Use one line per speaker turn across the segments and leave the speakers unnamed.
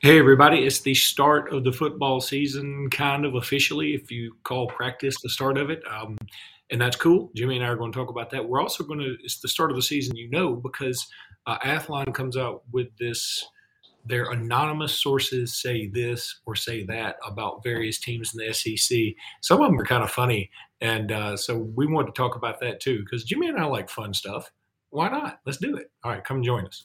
Hey, everybody. It's the start of the football season, kind of officially, if you call practice the start of it. Um, and that's cool. Jimmy and I are going to talk about that. We're also going to, it's the start of the season, you know, because uh, Athlon comes out with this, their anonymous sources say this or say that about various teams in the SEC. Some of them are kind of funny. And uh, so we want to talk about that too, because Jimmy and I like fun stuff. Why not? Let's do it. All right, come join us.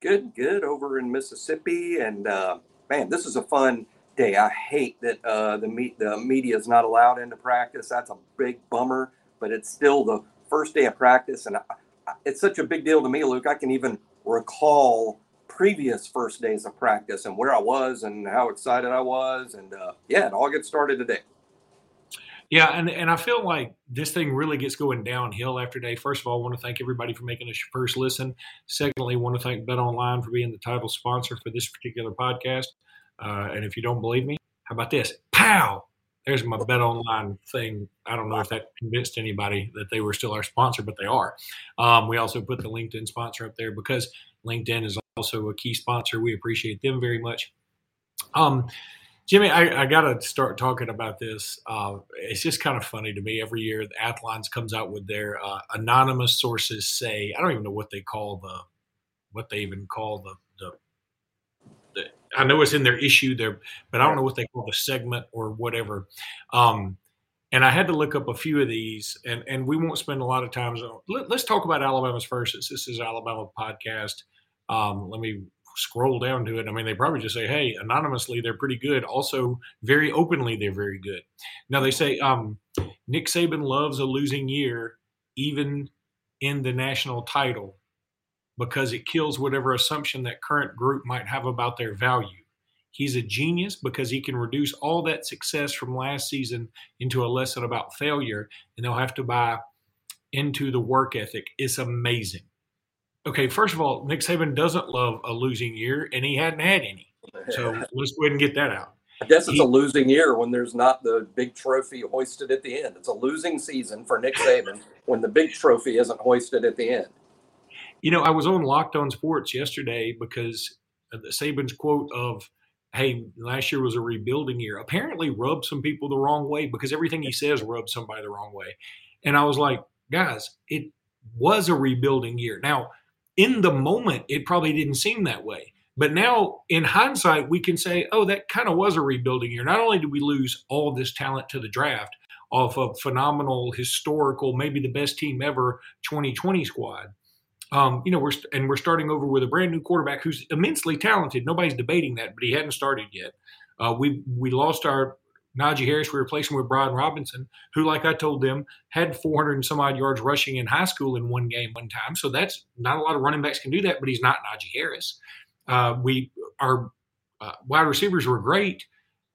Good, good over in Mississippi, and uh, man, this is a fun day. I hate that uh, the me- the media is not allowed into practice. That's a big bummer, but it's still the first day of practice, and I, I, it's such a big deal to me, Luke. I can even recall previous first days of practice and where I was and how excited I was, and uh, yeah, it all gets started today.
Yeah, and, and I feel like this thing really gets going downhill after day. First of all, I want to thank everybody for making us your first listen. Secondly, I want to thank Bet Online for being the title sponsor for this particular podcast. Uh, and if you don't believe me, how about this? Pow! There's my Bet Online thing. I don't know if that convinced anybody that they were still our sponsor, but they are. Um, we also put the LinkedIn sponsor up there because LinkedIn is also a key sponsor. We appreciate them very much. Um, Jimmy, I, I got to start talking about this. Uh, it's just kind of funny to me. Every year, the Athlons comes out with their uh, anonymous sources say. I don't even know what they call the, what they even call the, the, the I know it's in their issue there, but I don't know what they call the segment or whatever. Um, and I had to look up a few of these, and and we won't spend a lot of time. So let, us talk about Alabama's first. This is Alabama podcast. Um, let me scroll down to it, I mean, they probably just say, "Hey, anonymously, they're pretty good." Also, very openly, they're very good. Now they say um, Nick Saban loves a losing year, even in the national title, because it kills whatever assumption that current group might have about their value. He's a genius because he can reduce all that success from last season into a lesson about failure, and they'll have to buy into the work ethic. It's amazing okay, first of all, Nick Saban doesn't love a losing year, and he hadn't had any. So let's go ahead and get that out.
I guess it's he, a losing year when there's not the big trophy hoisted at the end. It's a losing season for Nick Saban when the big trophy isn't hoisted at the end.
You know, I was on Locked On Sports yesterday because the Saban's quote of "Hey, last year was a rebuilding year" apparently rubbed some people the wrong way because everything he says rubs somebody the wrong way. And I was like, guys, it was a rebuilding year. Now, in the moment, it probably didn't seem that way. But now, in hindsight, we can say, oh, that kind of was a rebuilding year. Not only did we lose all this talent to the draft off of phenomenal, historical, maybe the best team ever 2020 squad, um, you know, we're and we're starting over with a brand new quarterback who's immensely talented. Nobody's debating that, but he hadn't started yet. Uh, we we lost our Najee Harris, we replaced him with Brian Robinson, who, like I told them, had 400 and some odd yards rushing in high school in one game one time. So that's not a lot of running backs can do that, but he's not Najee Harris. Uh, we our uh, wide receivers were great,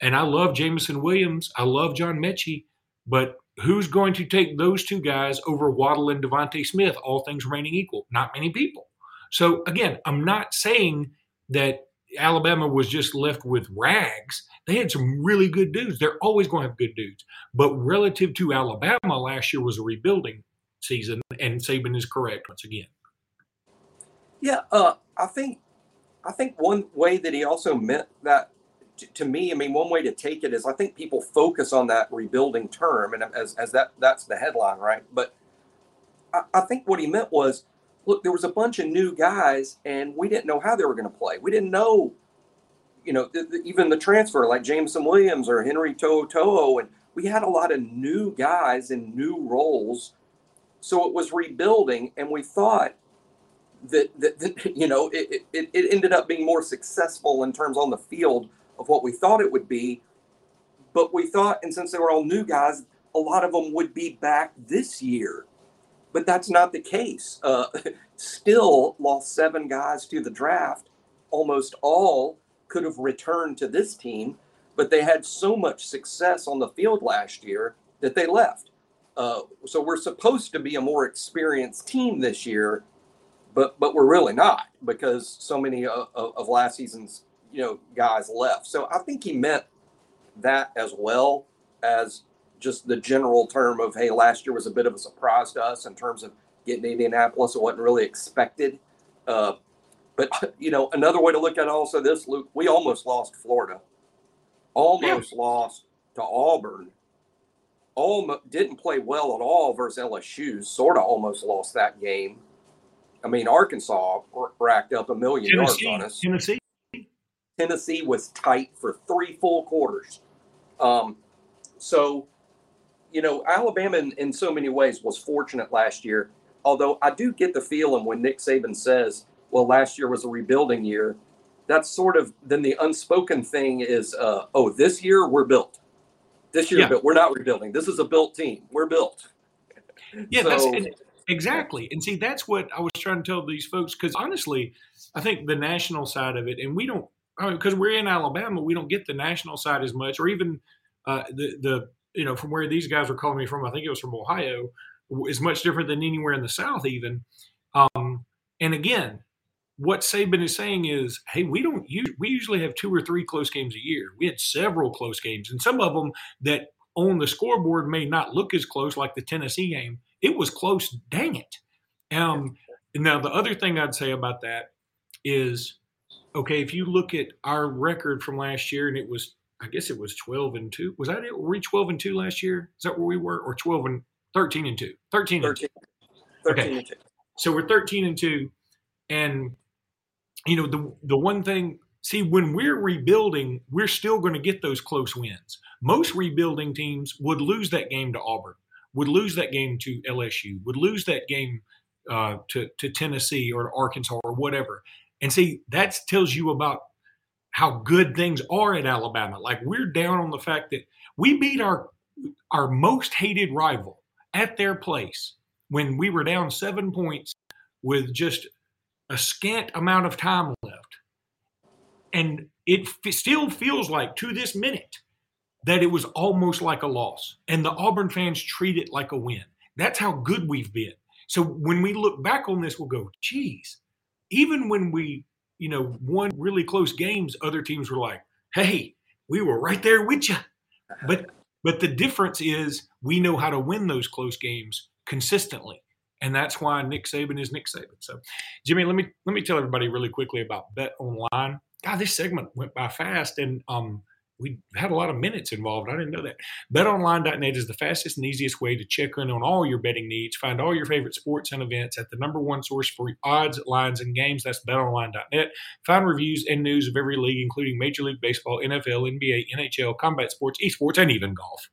and I love Jameson Williams. I love John Metchie, but who's going to take those two guys over Waddle and DeVonta Smith? All things remaining equal, not many people. So again, I'm not saying that Alabama was just left with rags. They had some really good dudes. They're always going to have good dudes. But relative to Alabama, last year was a rebuilding season, and Saban is correct once again.
Yeah, uh, I think I think one way that he also meant that to, me, I mean, one way to take it is I think people focus on that rebuilding term, and as, as that that's the headline, right? But I, I think what he meant was look, there was a bunch of new guys, and we didn't know how they were going to play. We didn't know, you know, even the transfer like Jameson Williams or Henry To'oTo'o, and we had a lot of new guys in new roles. So it was rebuilding, and we thought that, that, that you know it, it, it ended up being more successful in terms on the field of what we thought it would be. But we thought, and since they were all new guys, a lot of them would be back this year but that's not the case. Uh, still lost seven guys to the draft, almost all could have returned to this team, but they had so much success on the field last year that they left. Uh, so we're supposed to be a more experienced team this year, but but we're really not because so many of, of last season's you know guys left. So I think he meant that as well as just the general term of hey, last year was a bit of a surprise to us in terms of getting Indianapolis. It wasn't really expected. Uh, but you know, another way to look at also this, Luke, we almost lost Florida, almost yeah. lost to Auburn, almost didn't play well at all versus LSU. Sort of almost lost that game. I mean, Arkansas racked up a million Tennessee, yards on us.
Tennessee.
Tennessee was tight for three full quarters. Um, so, you know, Alabama in, in so many ways was fortunate last year. Although I do get the feeling when Nick Saban says, well, last year was a rebuilding year, that's sort of then the unspoken thing is, uh, oh, this year we're built. This year, yeah. we're not rebuilding. This is a built team. We're built.
Yeah, so, that's exactly. And see, that's what I was trying to tell these folks because honestly, I think the national side of it, and we don't because we're in Alabama, we don't get the national side as much, or even uh, the the you know from where these guys were calling me from. I think it was from Ohio, is much different than anywhere in the South, even. Um, and again, what Saban is saying is, hey, we don't use, we usually have two or three close games a year. We had several close games, and some of them that on the scoreboard may not look as close, like the Tennessee game. It was close. Dang it. Um, now the other thing I'd say about that is okay, if you look at our record from last year, and it was, I guess it was 12 and 2. Was that it? Were we 12 and 2 last year? Is that where we were? Or 12 and 13 and 2? 13 and 2. 13 okay. and 2. So we're 13 and 2. And, you know, the, the one thing, see, when we're rebuilding, we're still going to get those close wins. Most rebuilding teams would lose that game to Auburn, would lose that game to LSU, would lose that game uh, to, to Tennessee or to Arkansas or whatever. And see, that tells you about how good things are at Alabama. Like we're down on the fact that we beat our our most hated rival at their place when we were down seven points with just a scant amount of time left. And it f- still feels like to this minute that it was almost like a loss. And the Auburn fans treat it like a win. That's how good we've been. So when we look back on this, we'll go, geez, even when we, you know, won really close games, other teams were like, "Hey, we were right there with you." But but the difference is we know how to win those close games consistently. And that's why Nick Saban is Nick Saban. So, Jimmy, let me let me tell everybody really quickly about Bet Online. God, this segment went by fast, and um, we had a lot of minutes involved. I didn't know that. BetOnline.net is the fastest and easiest way to check in on all your betting needs. Find all your favorite sports and events at the number one source for odds, lines, and games. That's BetOnline.net. Find reviews and news of every league, including Major League Baseball, NFL, NBA, NHL, combat sports, esports, and even golf.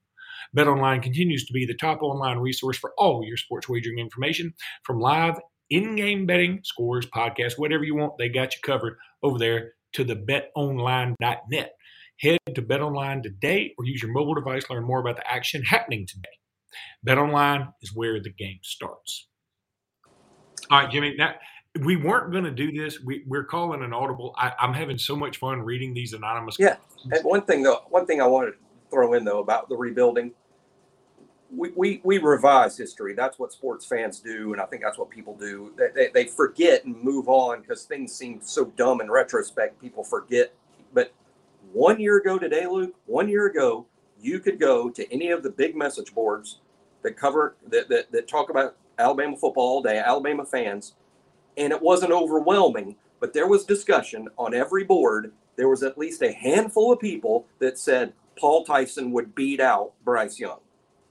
BetOnline continues to be the top online resource for all your sports wagering information from live in-game betting, scores, podcasts, whatever you want. They got you covered over there to the betonline.net. Head to BetOnline today or use your mobile device to learn more about the action happening today. BetOnline is where the game starts. All right, Jimmy. Now we weren't going to do this. We, are calling an audible. I, am having so much fun reading these anonymous.
Yeah, and one thing though, one thing I wanted to throw in though about the rebuilding. We, we, we revise history. That's what sports fans do, and I think that's what people do. They, they, they forget and move on because things seem so dumb in retrospect. People forget, but one year ago today, Luke, one year ago, you could go to any of the big message boards that cover that, that, that talk about Alabama football all day, Alabama fans, and it wasn't overwhelming, but there was discussion on every board. There was at least a handful of people that said Paul Tyson would beat out Bryce Young.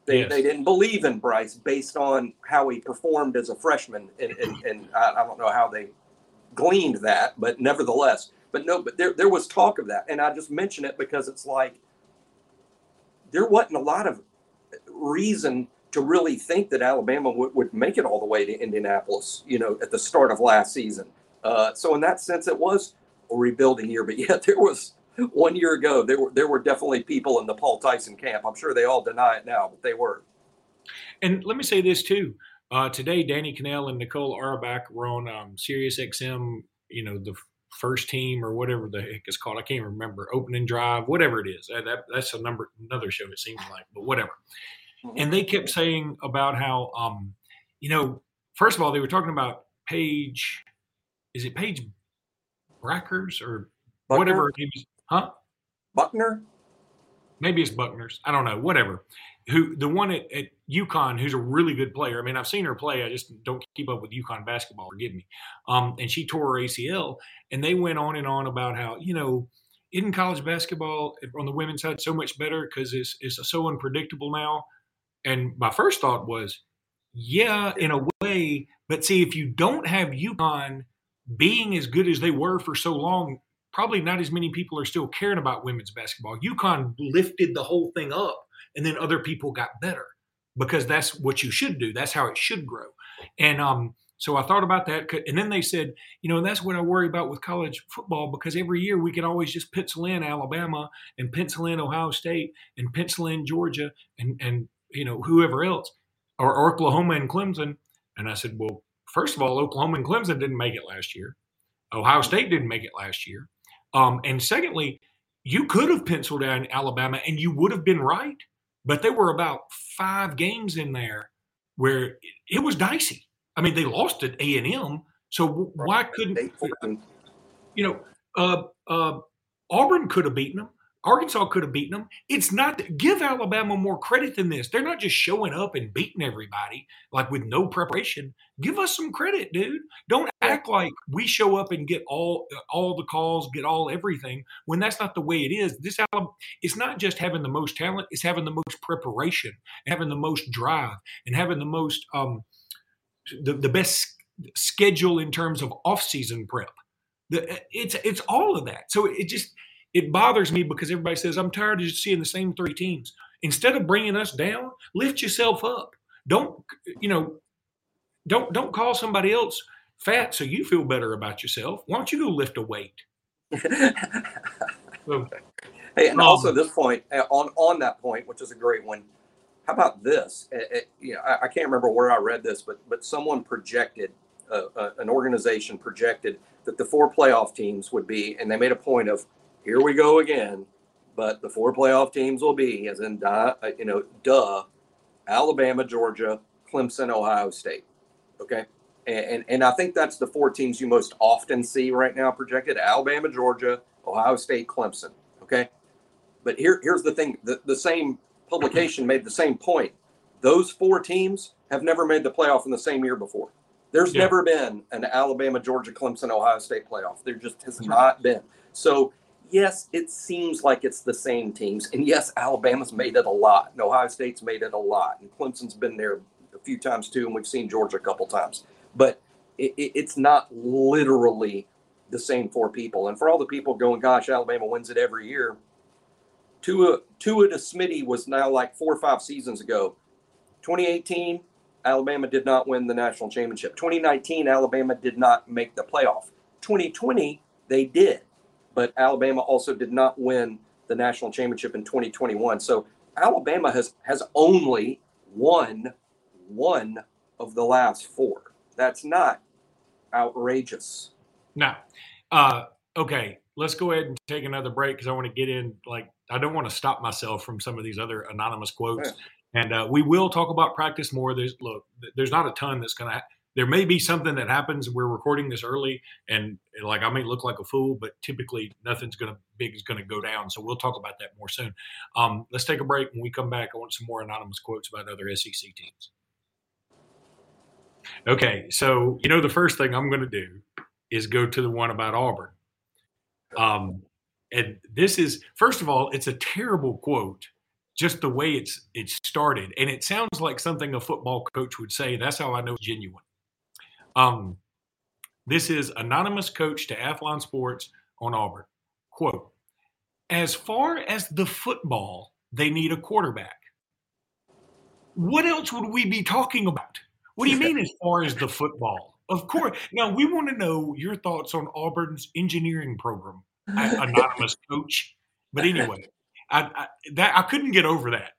They, yes. they didn't believe in Bryce based on how he performed as a freshman, and, and, and I, I don't know how they gleaned that, but nevertheless, but no, but there there was talk of that, and I just mention it because it's like there wasn't a lot of reason to really think that Alabama would, would make it all the way to Indianapolis, you know, at the start of last season. Uh, so in that sense, it was a rebuilding year. But yeah, there was one year ago, there were there were definitely people in the Paul Tyson camp. I'm sure they all deny it now, but they were.
And let me say this too. Uh, today, Danny Kanell and Nicole Auerbach were on um, Sirius XM. You know the first team or whatever the heck it's called. I can't remember opening drive, whatever it is. That, that's a number another show. It seems like, but whatever. Mm-hmm. And they kept saying about how, um, you know, first of all, they were talking about Paige. Is it Paige Bueckers or Buckner? whatever? Huh?
Buckner?
Maybe it's Buckner's. I don't know. Whatever. Who the one at, at UConn who's a really good player. I mean, I've seen her play. I just don't keep up with UConn basketball. Forgive me. Um, and she tore her ACL, and they went on and on about how you know, in college basketball on the women's side so much better because it's it's so unpredictable now. And my first thought was, yeah, in a way, but see, if you don't have UConn being as good as they were for so long, probably not as many people are still caring about women's basketball. UConn lifted the whole thing up, and then other people got better because that's what you should do. That's how it should grow. And um, so I thought about that. And then they said, you know, that's what I worry about with college football because every year we can always just pencil in Alabama and pencil in Ohio State and pencil in Georgia and, and you know, whoever else or Oklahoma and Clemson. And I said, well, first of all, Oklahoma and Clemson didn't make it last year. Ohio State didn't make it last year. Um, and secondly, you could have penciled in Alabama and you would have been right but there were about five games in there where it was dicey. I mean, they lost at A and M, so why couldn't you know? Uh, uh, Auburn could have beaten them. Arkansas could have beaten them. It's not give Alabama more credit than this. They're not just showing up and beating everybody like with no preparation. Give us some credit, dude. Don't act like we show up and get all all the calls, get all everything when that's not the way it is. This Alabama, it's not just having the most talent; it's having the most preparation, having the most drive, and having the most um the the best schedule in terms of off season prep. The, it's it's all of that. So it just it bothers me because everybody says, I'm tired of seeing the same three teams. Instead of bringing us down, lift yourself up. Don't, you know, don't don't call somebody else fat so you feel better about yourself. Why don't you go lift a weight?
so, hey, and um, also this point uh, on on that point, which is a great one. How about this? It, it, you know, I, I, can't remember where I read this, but but someone projected, uh, uh, an organization projected that the four playoff teams would be, and they made a point of here we go again. But the four playoff teams will be, as in, uh, you know, duh, Alabama, Georgia, Clemson, Ohio State. Okay. And, and, and I think that's the four teams you most often see right now projected Alabama, Georgia, Ohio State, Clemson. Okay. But here, here's the thing the, the same publication made the same point. Those four teams have never made the playoff in the same year before. There's yeah. never been an Alabama, Georgia, Clemson, Ohio State playoff. There just has not been. So yes, it seems like it's the same teams. And yes, Alabama's made it a lot. And Ohio State's made it a lot. And Clemson's been there a few times too. And we've seen Georgia a couple times. But it, it, it's not literally the same four people. And for all the people going, gosh, Alabama wins it every year. Tua, Tua to Smitty was now like four or five seasons ago. 2018, Alabama did not win the national championship. 2019, Alabama did not make the playoff. 2020, they did but Alabama also did not win the national championship in 2021. So Alabama has has only won one of the last four. That's not outrageous.
No. Uh, okay, let's go ahead and take another break because I want to get in. Like, I don't want to stop myself from some of these other anonymous quotes. Yeah. And uh, we will talk about practice more. There's look, there's not a ton that's going to there may be something that happens. We're recording this early, and, like I may look like a fool, but typically nothing's to big is to go down. So we'll talk about that more soon. Um, let's take a break. When we come back, I want some more anonymous quotes about other SEC teams. Okay, so you know the first thing I'm to do is go to the one about Auburn. Um, and this is first of all, it's a terrible quote just the way it's it started and it sounds like something a football coach would say that's how i know it's genuine um, this is anonymous coach to Athlon Sports on Auburn. Quote: As far as the football, they need a quarterback. What else would we be talking about? What do you mean, as far as the football? Of course. Now we want to know your thoughts on Auburn's engineering program, anonymous coach. But anyway, I, I, that I couldn't get over that.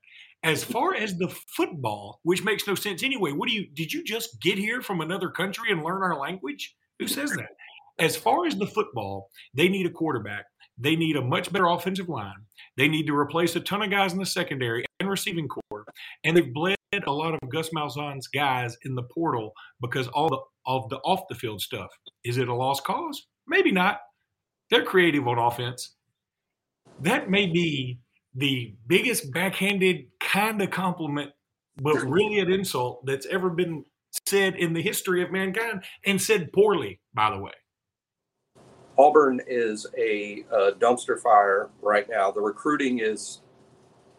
As far as the football, which makes no sense anyway, what do you did you just get here from another country and learn our language? Who says that? as far as the football, they need a quarterback. They need a much better offensive line. They need to replace a ton of guys in the secondary and receiving corps. And they've bled a lot of Gus Malzahn's guys in the portal because all the of the off the field stuff. Is it a lost cause? Maybe not. They're creative on offense. That may be the biggest backhanded kind of compliment, but really an insult that's ever been said in the history of mankind and said poorly, by the way.
Auburn is a, a dumpster fire right now. The recruiting is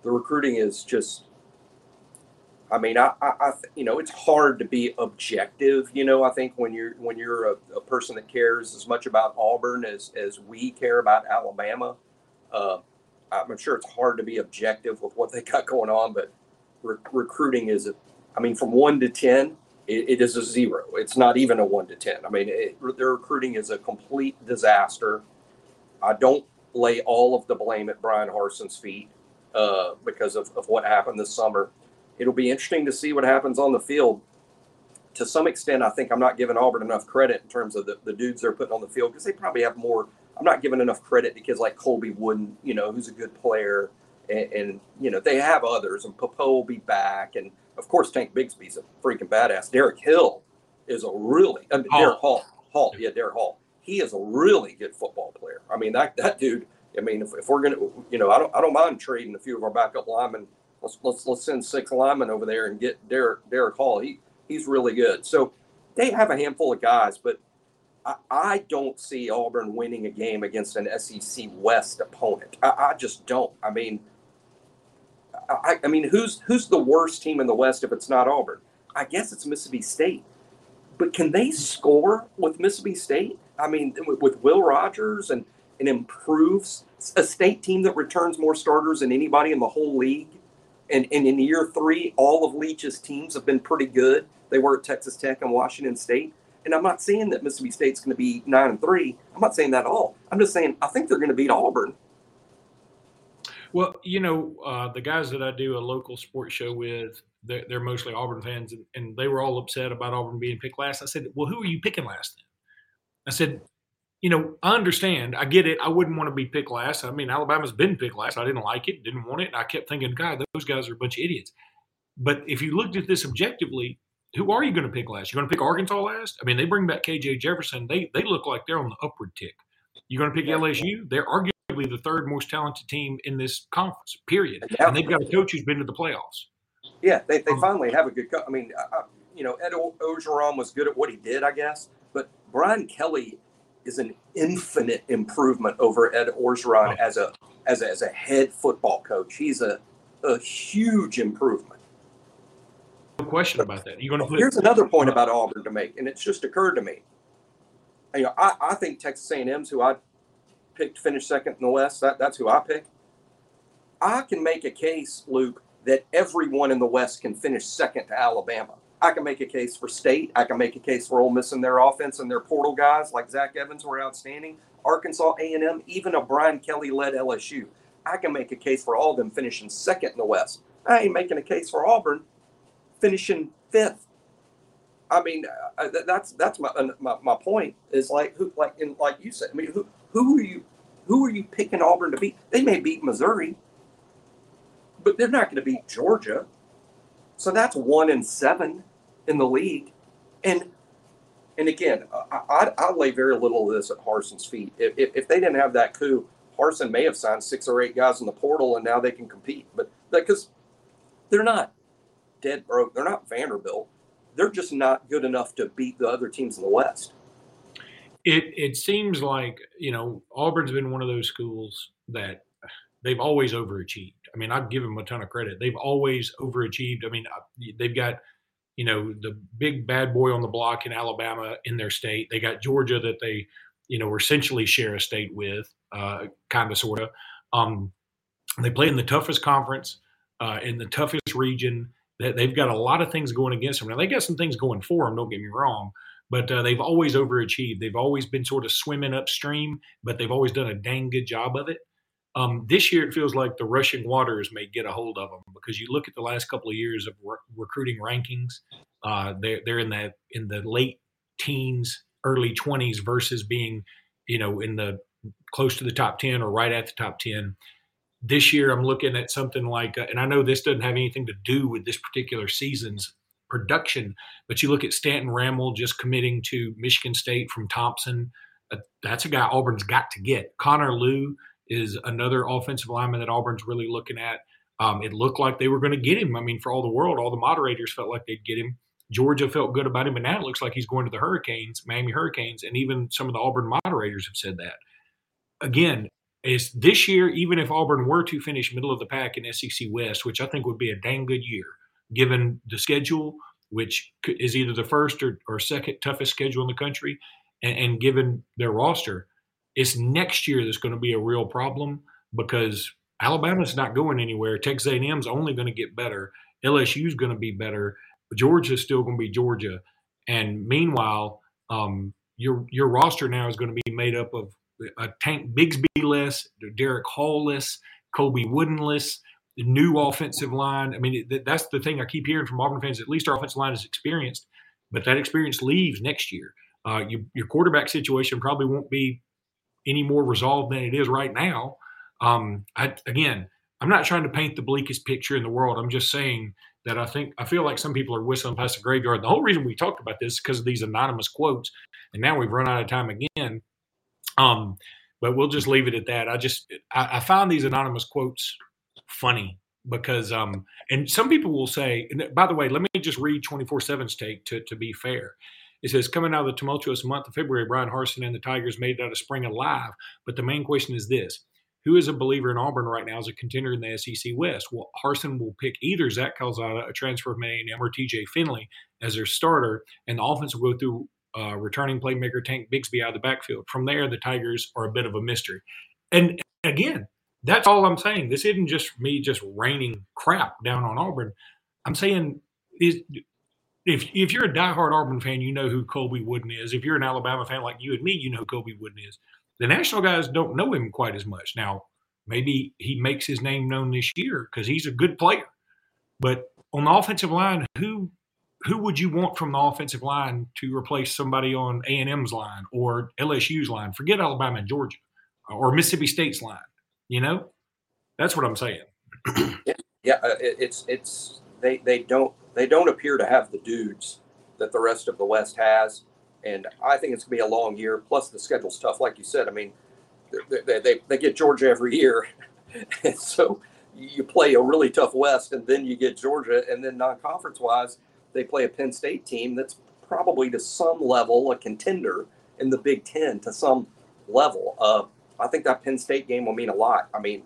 the recruiting is just I mean, I, I, I, you know, it's hard to be objective. You know, I think when you're when you're a, a person that cares as much about Auburn as as we care about Alabama, uh, I'm sure it's hard to be objective with what they got going on. But re- recruiting is, I mean, from one to ten, it, it is a zero. It's not even a one to ten. I mean, it, their recruiting is a complete disaster. I don't lay all of the blame at Brian Harsin's feet uh, because of, of what happened this summer it'll be interesting to see what happens on the field. To some extent, I think I'm not giving Auburn enough credit in terms of the, the dudes they're putting on the field because they probably have more. I'm not giving enough credit to kids like Colby Wooden, you know, who's a good player, and, and you know they have others, and Popo will be back, and of course Tank Bigsby's a freaking badass. Derek Hill is a really I mean. Derick Hall, Hall, yeah, Derick Hall. He is a really good football player. I mean that that dude. I mean, if, if we're gonna, you know, I don't I don't mind trading a few of our backup linemen let's let's let's send six linemen over there and get Derek Derick Hall. He he's really good. So they have a handful of guys, but I, don't see Auburn winning a game against an SEC West opponent. I, I just don't. I mean, I, I mean, who's who's the worst team in the West if it's not Auburn? I guess it's Mississippi State. But can they score with Mississippi State? I mean, with Will Rogers and and improves a state team that returns more starters than anybody in the whole league and, and in year three, all of Leach's teams have been pretty good. They were at Texas Tech and Washington State. And I'm not saying that Mississippi State's going to be nine and three. I'm not saying that at all. I'm just saying I think they're going to beat Auburn.
Well, you know, uh, the guys that I do a local sports show with, they're, they're mostly Auburn fans, and, and, they were all upset about Auburn being picked last. I said, "Well, who are you picking last?" Then I said, you know, I understand. I get it. I wouldn't want to be picked last. I mean, Alabama's been picked last. I didn't like it, didn't want it. And I kept thinking, God, those guys are a bunch of idiots. But if you looked at this objectively, who are you going to pick last? You're going to pick Arkansas last? I mean, they bring back KJ Jefferson. They they look like they're on the upward tick. You're going to pick LSU? They're arguably the third most talented team in this conference. Period. And they've got a coach who's been to the playoffs.
Yeah, they, they um, finally have a good. Co- I mean, uh, you know, Ed Orgeron was good at what he did, I guess. But Brian Kelly is an infinite improvement over Ed Orgeron oh. as a as a, as a head football coach. He's a a huge improvement.
Question about that. You're going to put
Here's another point about Auburn to make, and it's just occurred to me. You know, I, I think Texas A&M's who I picked to finish second in the West. That, that's who I pick. I can make a case, Luke, that everyone in the West can finish second to Alabama. I can make a case for State. I can make a case for Ole Miss and their offense and their portal guys like Zach Evans were outstanding. Arkansas A&M, even a Brian Kelly-led LSU. I can make a case for all of them finishing second in the West. I ain't making a case for Auburn finishing fifth. I mean, uh, that's that's my, uh, my, my point is like who like in like you said. I mean, who who are you who are you picking Auburn to beat? They may beat Missouri, but they're not going to beat Georgia. So that's one in seven in the league. And and again, I, I, I lay very little of this at Harsin's feet. If, if, if, they didn't have that coup, Harsin may have signed six or eight guys in the portal, and now they can compete. But because they're not dead broke, they're not Vanderbilt. They're just not good enough to beat the other teams in the West.
It it seems like you know Auburn's been one of those schools that they've always overachieved. I mean, I give them a ton of credit. They've always overachieved. I mean, they've got you know, the big bad boy on the block in Alabama in their state. They got Georgia that they, you know, essentially share a state with, uh, kind of, sort of. Um, they play in the toughest conference, uh, in the toughest region. That they've got a lot of things going against them. Now they got some things going for them. Don't get me wrong, but uh, they've always overachieved. They've always been sort of swimming upstream, but they've always done a dang good job of it. Um, this year, it feels like the rushing waters may get a hold of them because you look at the last couple of years of re- recruiting rankings. Uh, they're they're in that in the late teens early 20s versus being, you know, in the close to the top 10 or right at the top 10. This year, I'm looking at something like, uh, and I know this doesn't have anything to do with this particular season's production, but you look at Stanton Ramil just committing to Michigan State from Thompson. Uh, that's a guy Auburn's got to get. Connor Lew is another offensive lineman that Auburn's really looking at. Um, it looked like they were going to get him. I mean, for all the world, all the moderators felt like they'd get him. Georgia felt good about him, but now it looks like he's going to the Hurricanes, Miami Hurricanes, and even some of the Auburn moderators have said that. Again, is this year, even if Auburn were to finish middle of the pack in SEC West, which I think would be a dang good year, given the schedule, which is either the first or, or second toughest schedule in the country, and, and given their roster, it's next year that's going to be a real problem because Alabama's not going anywhere. Texas A&M's only going to get better. LSU's going to be better. Georgia's still going to be Georgia. And meanwhile, um, your your roster now is going to be made up of a Tank Bigsby less, Derick Hall less, Colby Wooden less, the new offensive line. I mean, that's the thing I keep hearing from Auburn fans. At least our offensive line is experienced, but that experience leaves next year. Uh, you, your quarterback situation probably won't be any more resolved than it is right now. Um, I, again, I'm not trying to paint the bleakest picture in the world. I'm just saying that I think I feel like some people are whistling past the graveyard. The whole reason we talked about this is because of these anonymous quotes, and now we've run out of time again. Um, but we'll just leave it at that. I just I, I found these anonymous quotes funny because um and some people will say and by the way let me just read 24-7's take to, to be fair it says coming out of the tumultuous month of february brian harsin and the tigers made it out of spring alive but the main question is this who is a believer in Auburn right now as a contender in the SEC West? Well, Harsin will pick either Zach Calzada, a transfer from A&M, or TJ Finley as their starter, and the offense will go through uh, returning playmaker Tank Bigsby out of the backfield. From there, the Tigers are a bit of a mystery. And again, that's all I'm saying. This isn't just me just raining crap down on Auburn. I'm saying is if if you're a diehard Auburn fan, you know who Colby Wooden is. If you're an Alabama fan like you and me, you know who Colby Wooden is. The national guys don't know him quite as much. Now, maybe he makes his name known this year because he's a good player. But on the offensive line, who who would you want from the offensive line to replace somebody on A and M's line or LSU's line? Forget Alabama and Georgia or Mississippi State's line. You know, that's what I'm saying.
yeah, yeah uh, it's it's they they don't they don't appear to have the dudes that the rest of the West has and I think it's to be a long year. Plus, the schedule's tough, like you said. I mean, they, they, they get Georgia every year, and so you play a really tough West, and then you get Georgia, and then non-conference wise, they play a Penn State team that's probably to some level a contender in the Big Ten to some level. Uh, I think that Penn State game will mean a lot. I mean,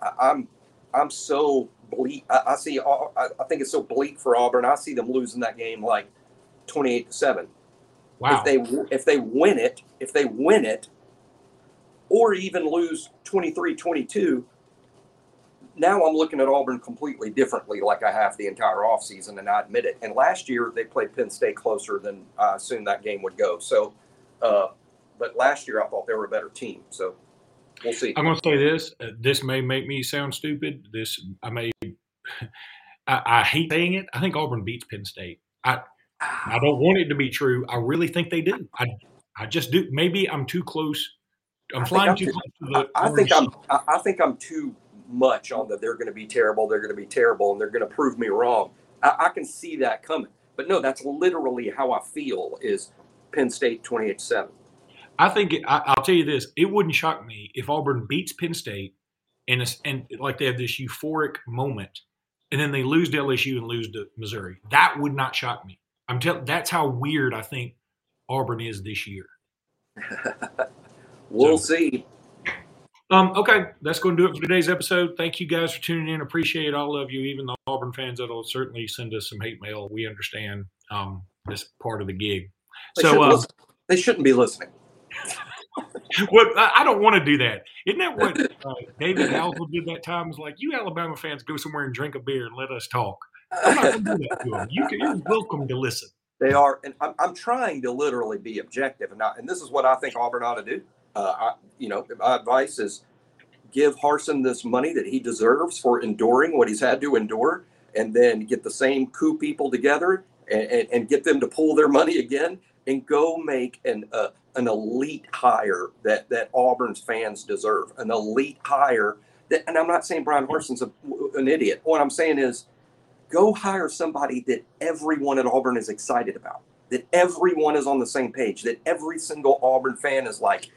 I, am I'm so bleak. I, I see. I, I think it's so bleak for Auburn. I see them losing that game like twenty-eight to seven. Wow. If they if they win it, if they win it, or even lose 23-22, now I'm looking at Auburn completely differently, like I have the entire offseason, and I admit it. And last year they played Penn State closer than I assumed that game would go. So, uh, but last year I thought they were a better team. So we'll see.
I'm going to say this. Uh, this may make me sound stupid. This I may. I, I hate saying it. I think Auburn beats Penn State. I I don't want it to be true. I really think they do. I, I just do. Maybe I'm too close. I'm flying I'm too, too, close to the.
I, I think I'm. I think I'm too much on that. They're going to be terrible. They're going to be terrible, and they're going to prove me wrong. I, I, can see that coming. But no, that's literally how I feel. Is Penn State 28-7.
I think it, I, will tell you this: it wouldn't shock me if Auburn beats Penn State, and and like they have this euphoric moment, and then they lose to LSU and lose to Missouri. That would not shock me. I'm telling. That's how weird I think Auburn is this year.
we'll so, see.
Um, okay, that's going to do it for today's episode. Thank you guys for tuning in. Appreciate all of you, even the Auburn fans that'll certainly send us some hate mail. We understand um, this part of the gig.
They so uh, they shouldn't be listening.
well, I don't want to do that. Isn't that what uh, David Halsell did that time? Was like, you Alabama fans go somewhere and drink a beer and let us talk. I'm not going to do that to them. You can, you're welcome to listen.
They are, and I'm, I'm trying to literally be objective, and not, and this is what I think Auburn ought to do. Uh, I, you know, my advice is give Harsin this money that he deserves for enduring what he's had to endure, and then get the same coup people together and, and, and get them to pull their money again and go make an uh, an elite hire that that Auburn's fans deserve, an elite hire. That, and I'm not saying Brian Harsin's a, an idiot. What I'm saying is, go hire somebody that everyone at Auburn is excited about, that everyone is on the same page, that every single Auburn fan is like,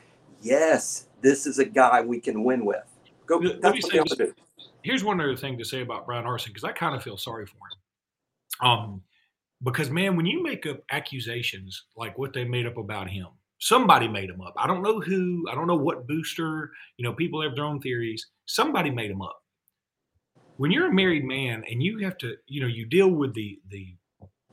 yes, this is a guy we can win with. Go.
Let
that's what they
this,
do.
Here's one other thing to say about Brian Harsin because I kind of feel sorry for him. Um, because man, when you make up accusations like what they made up about him, somebody made them up. I don't know who. I don't know what booster. You know, people have their own theories. Somebody made them up. When you're a married man and you have to, you know, you deal with the the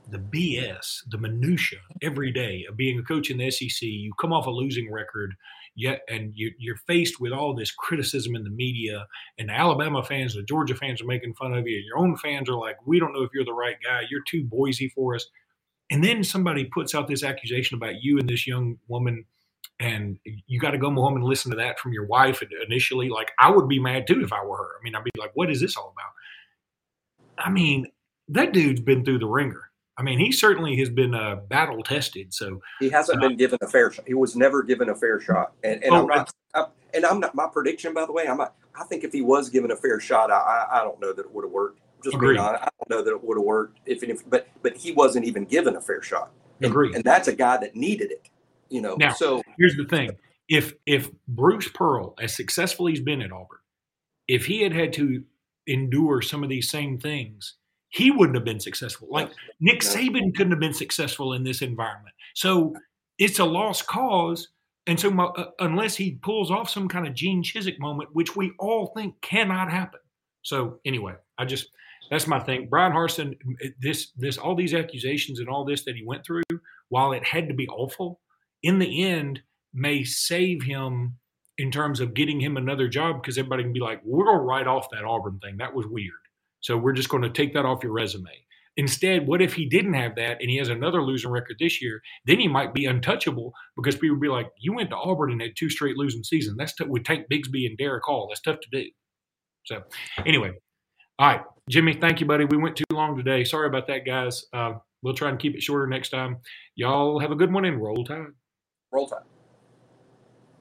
the BS, the minutia every day of being a coach in the SEC. You come off a losing record, yet, and you, you're faced with all this criticism in the media, and the Alabama fans, the Georgia fans are making fun of you. Your own fans are like, "We don't know if you're the right guy. You're too Boise for us." And then somebody puts out this accusation about you and this young woman, and you got to go home and listen to that from your wife initially. Like, I would be mad too if I were her. I mean, I'd be like, "What is this all about?" I mean, that dude's been through the wringer I mean, he certainly has been uh, battle tested. So
he hasn't uh, been given a fair shot. He was never given a fair shot. And, and oh, I'm not. I, and I'm not. My prediction, by the way, I'm not. I think if he was given a fair shot, I, I don't know that it would have worked. Just being honest, I don't know that it would have worked if, if but but he wasn't even given a fair shot. And,
Agreed.
And that's a guy that needed it. You know.
Now,
so
here's the thing: if if Bruce Pearl, as successful as he's been at Auburn, if he had had to endure some of these same things he wouldn't have been successful. Like Nick Saban couldn't have been successful in this environment. So it's a lost cause. And so, my, uh, unless he pulls off some kind of Gene Chizik moment, which we all think cannot happen. So, anyway, I just that's my thing. Brian Harsin, this this all these accusations and all this that he went through, while it had to be awful, in the end may save him in terms of getting him another job because everybody can be like, we're gonna write off that Auburn thing. That was weird. So we're just going to take that off your resume. Instead, what if he didn't have that and he has another losing record this year? Then he might be untouchable because people would be like, "You went to Auburn and had two straight losing seasons. That's t- with Tank Bigsby and Derick Hall. That's tough to do." So, anyway, all right, Jimmy, thank you, buddy. We went too long today. Sorry about that, guys. Uh, we'll try and keep it shorter next time. Y'all have a good one and roll tide.
Roll tide.